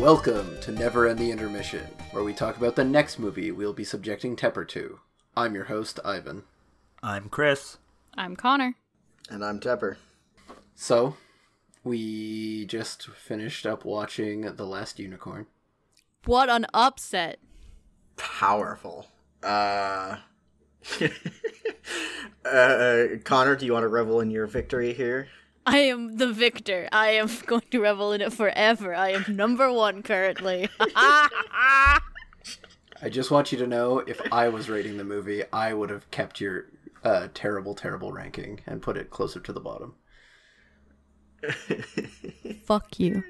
Welcome to Never End the Intermission, where we talk about the next movie we'll be subjecting Tepper to. I'm your host, Ivan. I'm Chris. I'm Connor. And I'm Tepper. So, we just finished up watching The Last Unicorn. What an upset. Powerful. Uh, uh, Connor, do you want to revel in your victory here? I am the victor. I am going to revel in it forever. I am number one currently. I just want you to know if I was rating the movie, I would have kept your uh, terrible, terrible ranking and put it closer to the bottom. Fuck you.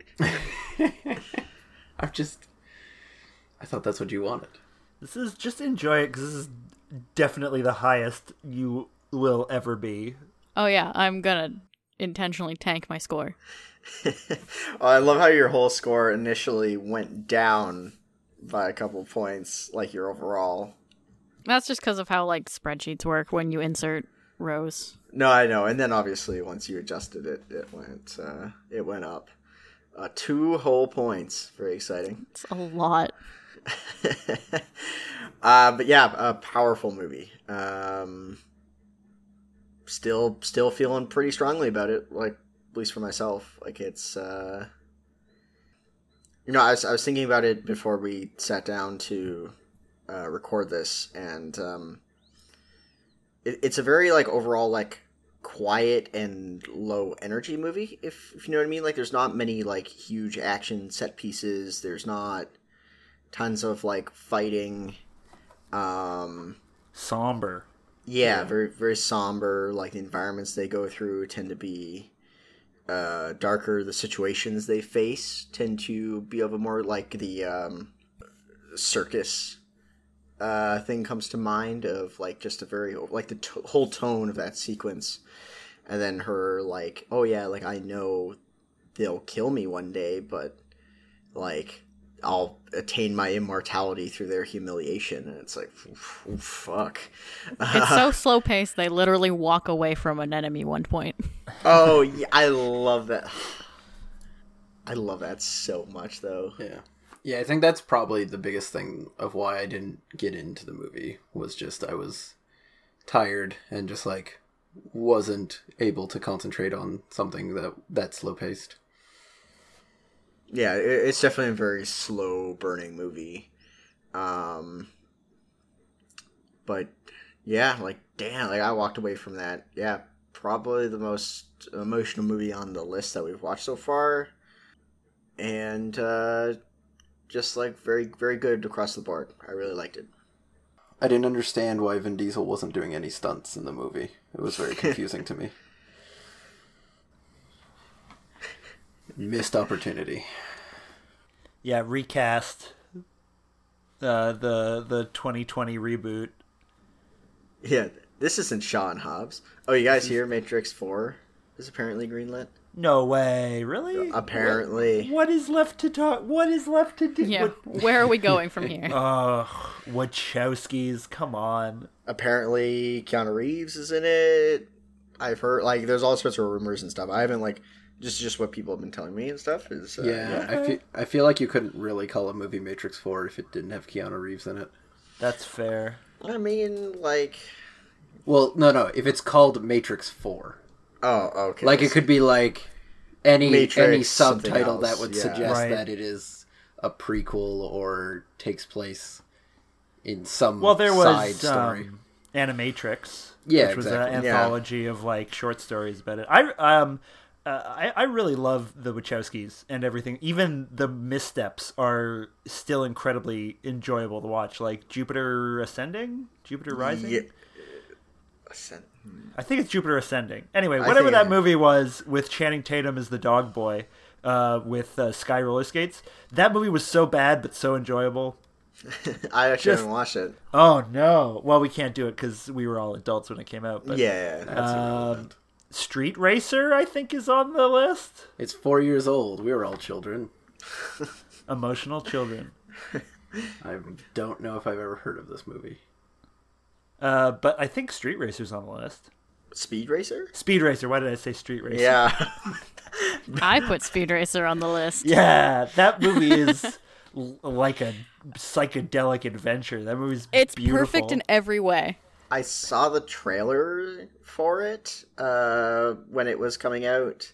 I've just. I thought that's what you wanted. This is just enjoy it because this is definitely the highest you will ever be. Oh yeah, I'm gonna intentionally tank my score. oh, I love how your whole score initially went down by a couple points, like your overall. That's just because of how like spreadsheets work when you insert rows. No, I know, and then obviously once you adjusted it, it went uh, it went up. Uh, two whole points. Very exciting. It's a lot. uh, but yeah, a powerful movie. Um, still, still feeling pretty strongly about it. Like at least for myself, like it's. Uh, you know, I was I was thinking about it before we sat down to uh, record this, and um, it, it's a very like overall like quiet and low energy movie if, if you know what i mean like there's not many like huge action set pieces there's not tons of like fighting um Somber. Yeah, very very somber like the environments they go through tend to be uh darker. The situations they face tend to be of a more like the um circus uh thing comes to mind of like just a very like the t- whole tone of that sequence. And then her like oh yeah like i know they'll kill me one day but like i'll attain my immortality through their humiliation and it's like oof, fuck It's so slow paced. They literally walk away from an enemy one point. oh yeah i love that i love that so much though Yeah. Yeah, I think that's probably the biggest thing of why I didn't get into the movie was just I was tired and just like wasn't able to concentrate on something that that slow paced. Yeah it's definitely a very slow burning movie. Um but yeah like damn like i walked away from that. Yeah probably the most emotional movie on the list that we've watched so far. And uh just like very very good across the board. I really liked it. I didn't understand why Vin Diesel wasn't doing any stunts in the movie. It was very confusing to me. Missed opportunity. Yeah, recast uh, the the 2020 reboot. yeah this isn't sean hobbs oh you guys hear matrix 4 is apparently greenlit No way, really? apparently What is left to talk? What is left to do? Yeah. Where are we going from here? Uh, Wachowskis, come on. apparently Keanu Reeves is in it. I've heard like there's all sorts of rumors and stuff. I haven't like just just what people have been telling me and stuff is uh, Yeah, I feel I feel like you couldn't really call a movie Matrix Four if it didn't have Keanu Reeves in it. That's fair. I mean like Well, no, no. If it's called Matrix Four, oh okay like it could be like any Matrix, any subtitle that would yeah. suggest Right. that it is a prequel or takes place in some Well, there was side was story. um, Animatrix, Yeah, which was exactly. an Yeah. anthology of like short stories about it. I um, uh, I I really love the Wachowskis and everything. Even the missteps are still incredibly enjoyable to watch. Like Jupiter Ascending, Jupiter Rising. yeah. Ascent- I think it's Jupiter Ascending. Anyway, whatever that it- movie was with Channing Tatum as the dog boy, uh, with uh, Sky Roller Skates. That movie was so bad but so enjoyable. I actually Just- haven't watched it. Oh no! Well, we can't do it because we were all adults when it came out. But yeah, That's um, irrelevant. Street Racer, I think, is on the list. It's four years old. We were all children. Emotional children. I don't know if I've ever heard of this movie. Uh, but I think Street Racer's on the list. Speed Racer? Speed Racer. Why did I say Street Racer? Yeah. I put Speed Racer on the list. Yeah, that movie is l- like a psychedelic adventure. That movie's It's beautiful. perfect in every way. I saw the trailer for it uh, when it was coming out.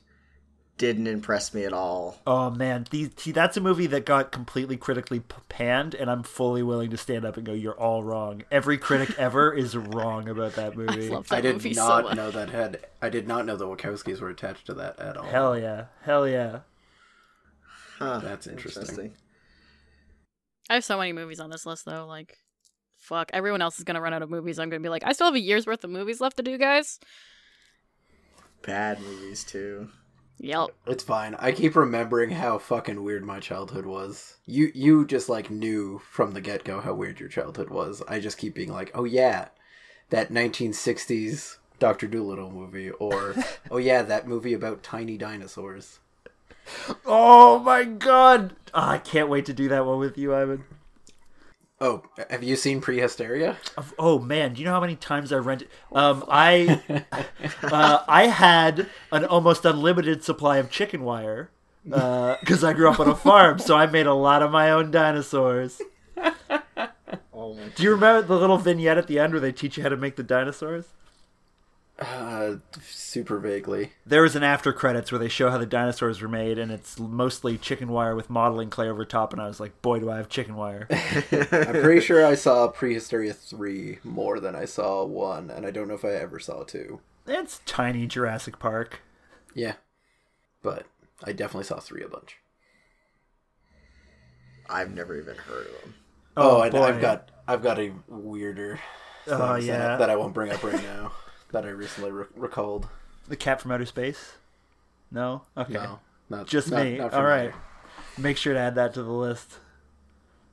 Didn't impress me at all. Oh man, the, see, that's a movie that got completely critically panned, and I'm fully willing to stand up and go, "You're all wrong." Every critic ever is wrong about that movie. love that I did movie so not much. know that had. I did not know the Wachowskis were attached to that at all. Hell yeah, hell yeah. Huh. That's interesting. I have so many movies on this list though. Like, fuck, everyone else is gonna run out of movies. I'm gonna be like, I still have a year's worth of movies left to do, guys. Bad movies too. Yep. It's fine. I keep remembering how fucking weird my childhood was. You you just like knew from the get go how weird your childhood was. I just keep being like, oh yeah, that 1960s Doctor Dolittle movie, or oh yeah, that movie about tiny dinosaurs. Oh my god, Ah, I can't wait to do that one with you, Ivan. Oh, have you seen Prehysteria? Of- Oh man, do you know how many times I rented? Um, I uh, I had an almost unlimited supply of chicken wire because I grew up on a farm, so I made a lot of my own dinosaurs. Oh my Do you remember the little vignette at the end where they teach you how to make the dinosaurs? Uh, super vaguely. There was an after credits where they show how the dinosaurs were made, and it's mostly chicken wire with modeling clay over top. And I was like, boy, do I have chicken wire. I'm pretty sure I saw Prehysteria 3 more than I saw 1, and I don't know if I ever saw 2. it's tiny Jurassic Park. Yeah. But I definitely saw 3 a bunch. I've never even heard of them. Oh, and boy. I've got I've got a weirder Oh, things yeah. that, that I won't bring up right now that I recently re- recalled. the cat from outer space. No, okay, No, not just not- me. not All from right, make sure to add that to the list.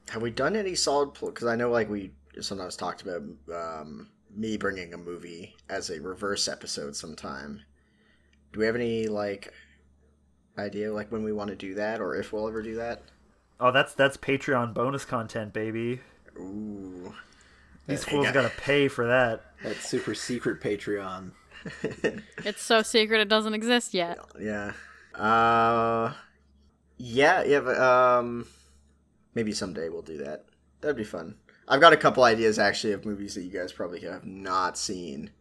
Have we done any solid? Because I know, like we sometimes talked about um, me bringing a movie as a reverse episode sometime. Do we have any like idea like when we want to do that, or if we'll ever do that? Oh, that's that's Patreon bonus content, baby. Ooh, These fools got to pay for that. That super secret Patreon. It's so secret it doesn't exist yet. yeah. Uh, yeah, yeah. But, um, maybe someday we'll do that. That'd be fun. I've got a couple ideas actually of movies that you guys probably have not seen,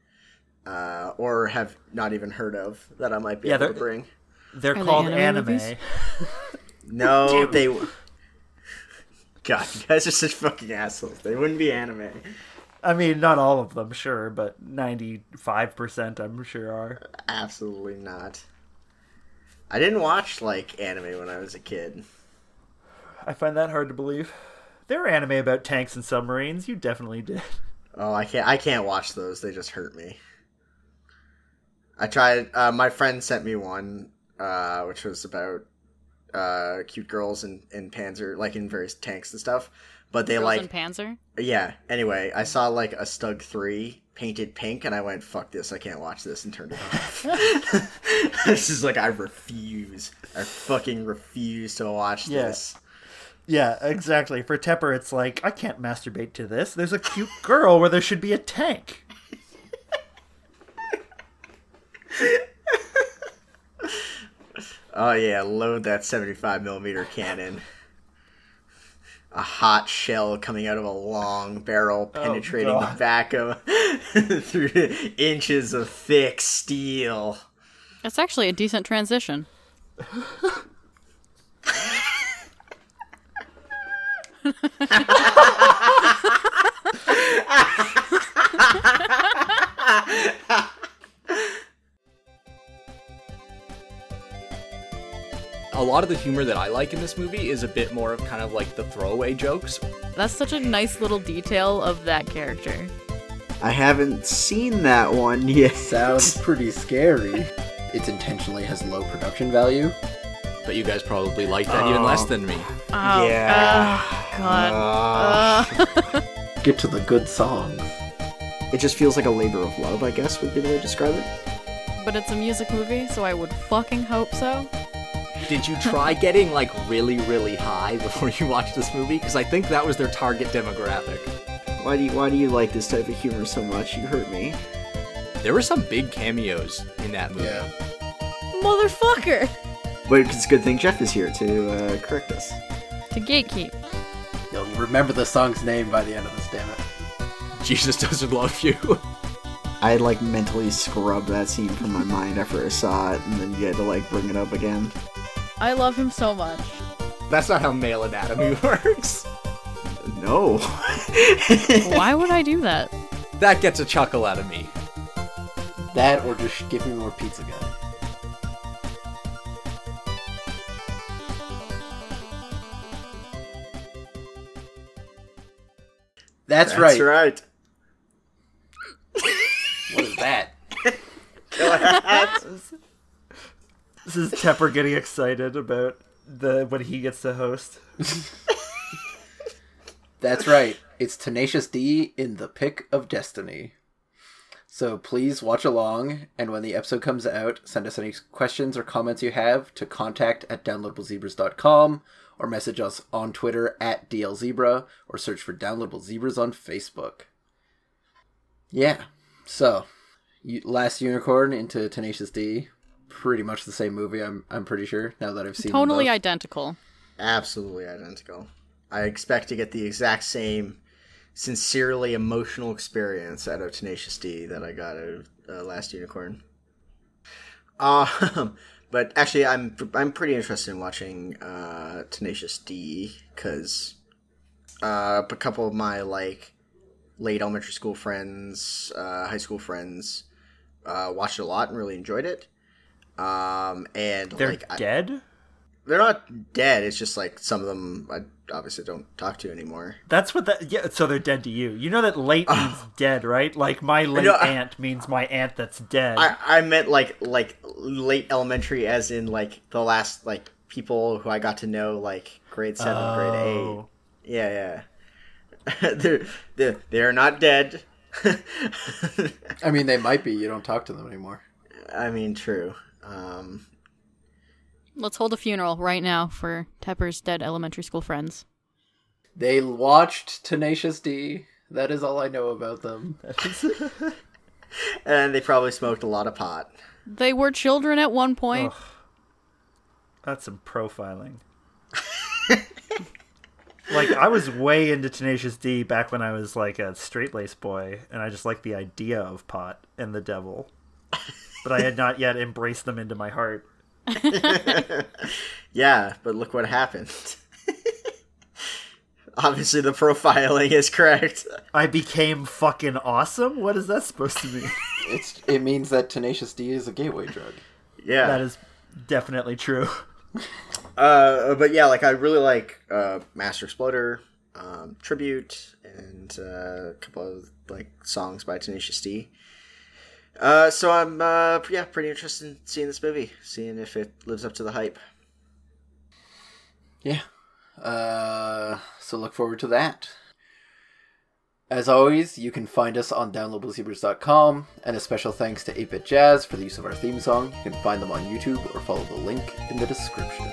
uh, or have not even heard of that I might be Yeah, able to bring. They're Are they called anime anime. No, they. God, you guys are such fucking assholes. They wouldn't be anime. I mean, not all of them, sure, but ninety-five percent, I'm sure are. Absolutely not. I didn't watch like anime when I was a kid. I find that hard to believe. There are anime about tanks and submarines. You definitely did. Oh, I can't. I can't watch those. They just hurt me. I tried. Uh, my friend sent me one, uh, which was about uh, cute girls and in, in Panzer, like in various tanks and stuff. But they Girls like in Panzer. Yeah. Anyway, I saw like a Stug three painted pink, and I went, "Fuck this! I can't watch this," and turned it off. this is like I refuse. I fucking refuse to watch Yeah. this. Yeah, exactly. For Tepper, it's like I can't masturbate to this. There's a cute girl where there should be a tank. Oh yeah, load that seventy-five millimeter cannon. A hot shell coming out of a long barrel, oh, penetrating the back of through inches of thick steel. That's actually a decent transition. A lot of the humor that I like in this movie is a bit more of kind of like the throwaway jokes. That's such a nice little detail of that character. I haven't seen that one yet. Sounds pretty scary. It intentionally has low production value. But you guys probably like that even less than me. Oh, Yeah. oh, God. Uh, Get to the good songs. It just feels like a labor of love, I guess would be the way to describe it. but it's a music movie, so I would fucking hope so. Did you try getting like really, really high before you watched this movie? Because I think that was their target demographic. Why do you Why do you like this type of humor so much? You hurt me. There were some big cameos in that movie. Yeah. Motherfucker! But it's a good thing Jeff is here to uh, correct us. To gatekeep. You'll remember the song's name by the end of this, damn it. Jesus doesn't love you. I had like mentally scrubbed that scene from my mind after I saw it, and then you had to like bring it up again. I love him so much. That's not how male anatomy works. No. Why would I do that? That gets a chuckle out of me. That or just give me more pizza guy. That's, right. That's right. What is that? This is Tepper getting excited about the when he gets to host. That's right. It's Tenacious D in the Pick of Destiny. So please watch along, and when the episode comes out, send us any questions or comments you have to contact at downloadablezebras.com or message us on Twitter at DLZebra or search for Downloadable Zebras on Facebook. Yeah. So, Last Unicorn into Tenacious D, pretty much the same movie. I'm I'm pretty sure now that I've seen them Totally both. identical. Absolutely identical. I expect to get the exact same sincerely emotional experience out of Tenacious D that I got out of uh, Last Unicorn. Um, but actually, I'm I'm pretty interested in watching uh, Tenacious D because uh, a couple of my like late elementary school friends, uh, high school friends, uh, watched it a lot and really enjoyed it. Um, and They're like I- dead. they're not dead. It's just like some of them I obviously don't talk to anymore. That's what that. Yeah, so they're dead to you. You know that late means dead, right? Like my late know, I- aunt means my aunt that's dead. I, I meant like like late elementary, as in like the last like people who I got to know like grade seven, grade eight. Oh. Yeah, yeah. they're they're they're not dead. I mean, they might be. You don't talk to them anymore. I mean, true. Um, Let's hold a funeral right now for Tepper's dead elementary school friends. They watched Tenacious D. That is all I know about them. and they probably smoked a lot of pot. They were children at one point. That's some profiling. like I was way into Tenacious D back when I was like a straight laced boy, and I just liked the idea of pot and the devil, but I had not yet embraced them into my heart. Yeah, but look what happened. Obviously, the profiling is correct. I became fucking awesome. What is that supposed to mean? It's it means that Tenacious D is a gateway drug. Yeah, that is definitely true. Uh, but yeah, like I really like uh, Master Exploder, um, Tribute, and uh, a couple of like songs by Tenacious D. Uh, so I'm uh, yeah pretty interested in seeing this movie, seeing if it lives up to the hype. Yeah. Uh, so look forward to that. As always, you can find us on downloadablezebras.com, and a special thanks to 8-Bit Jazz for the use of our theme song. You can find them on YouTube or follow the link in the description.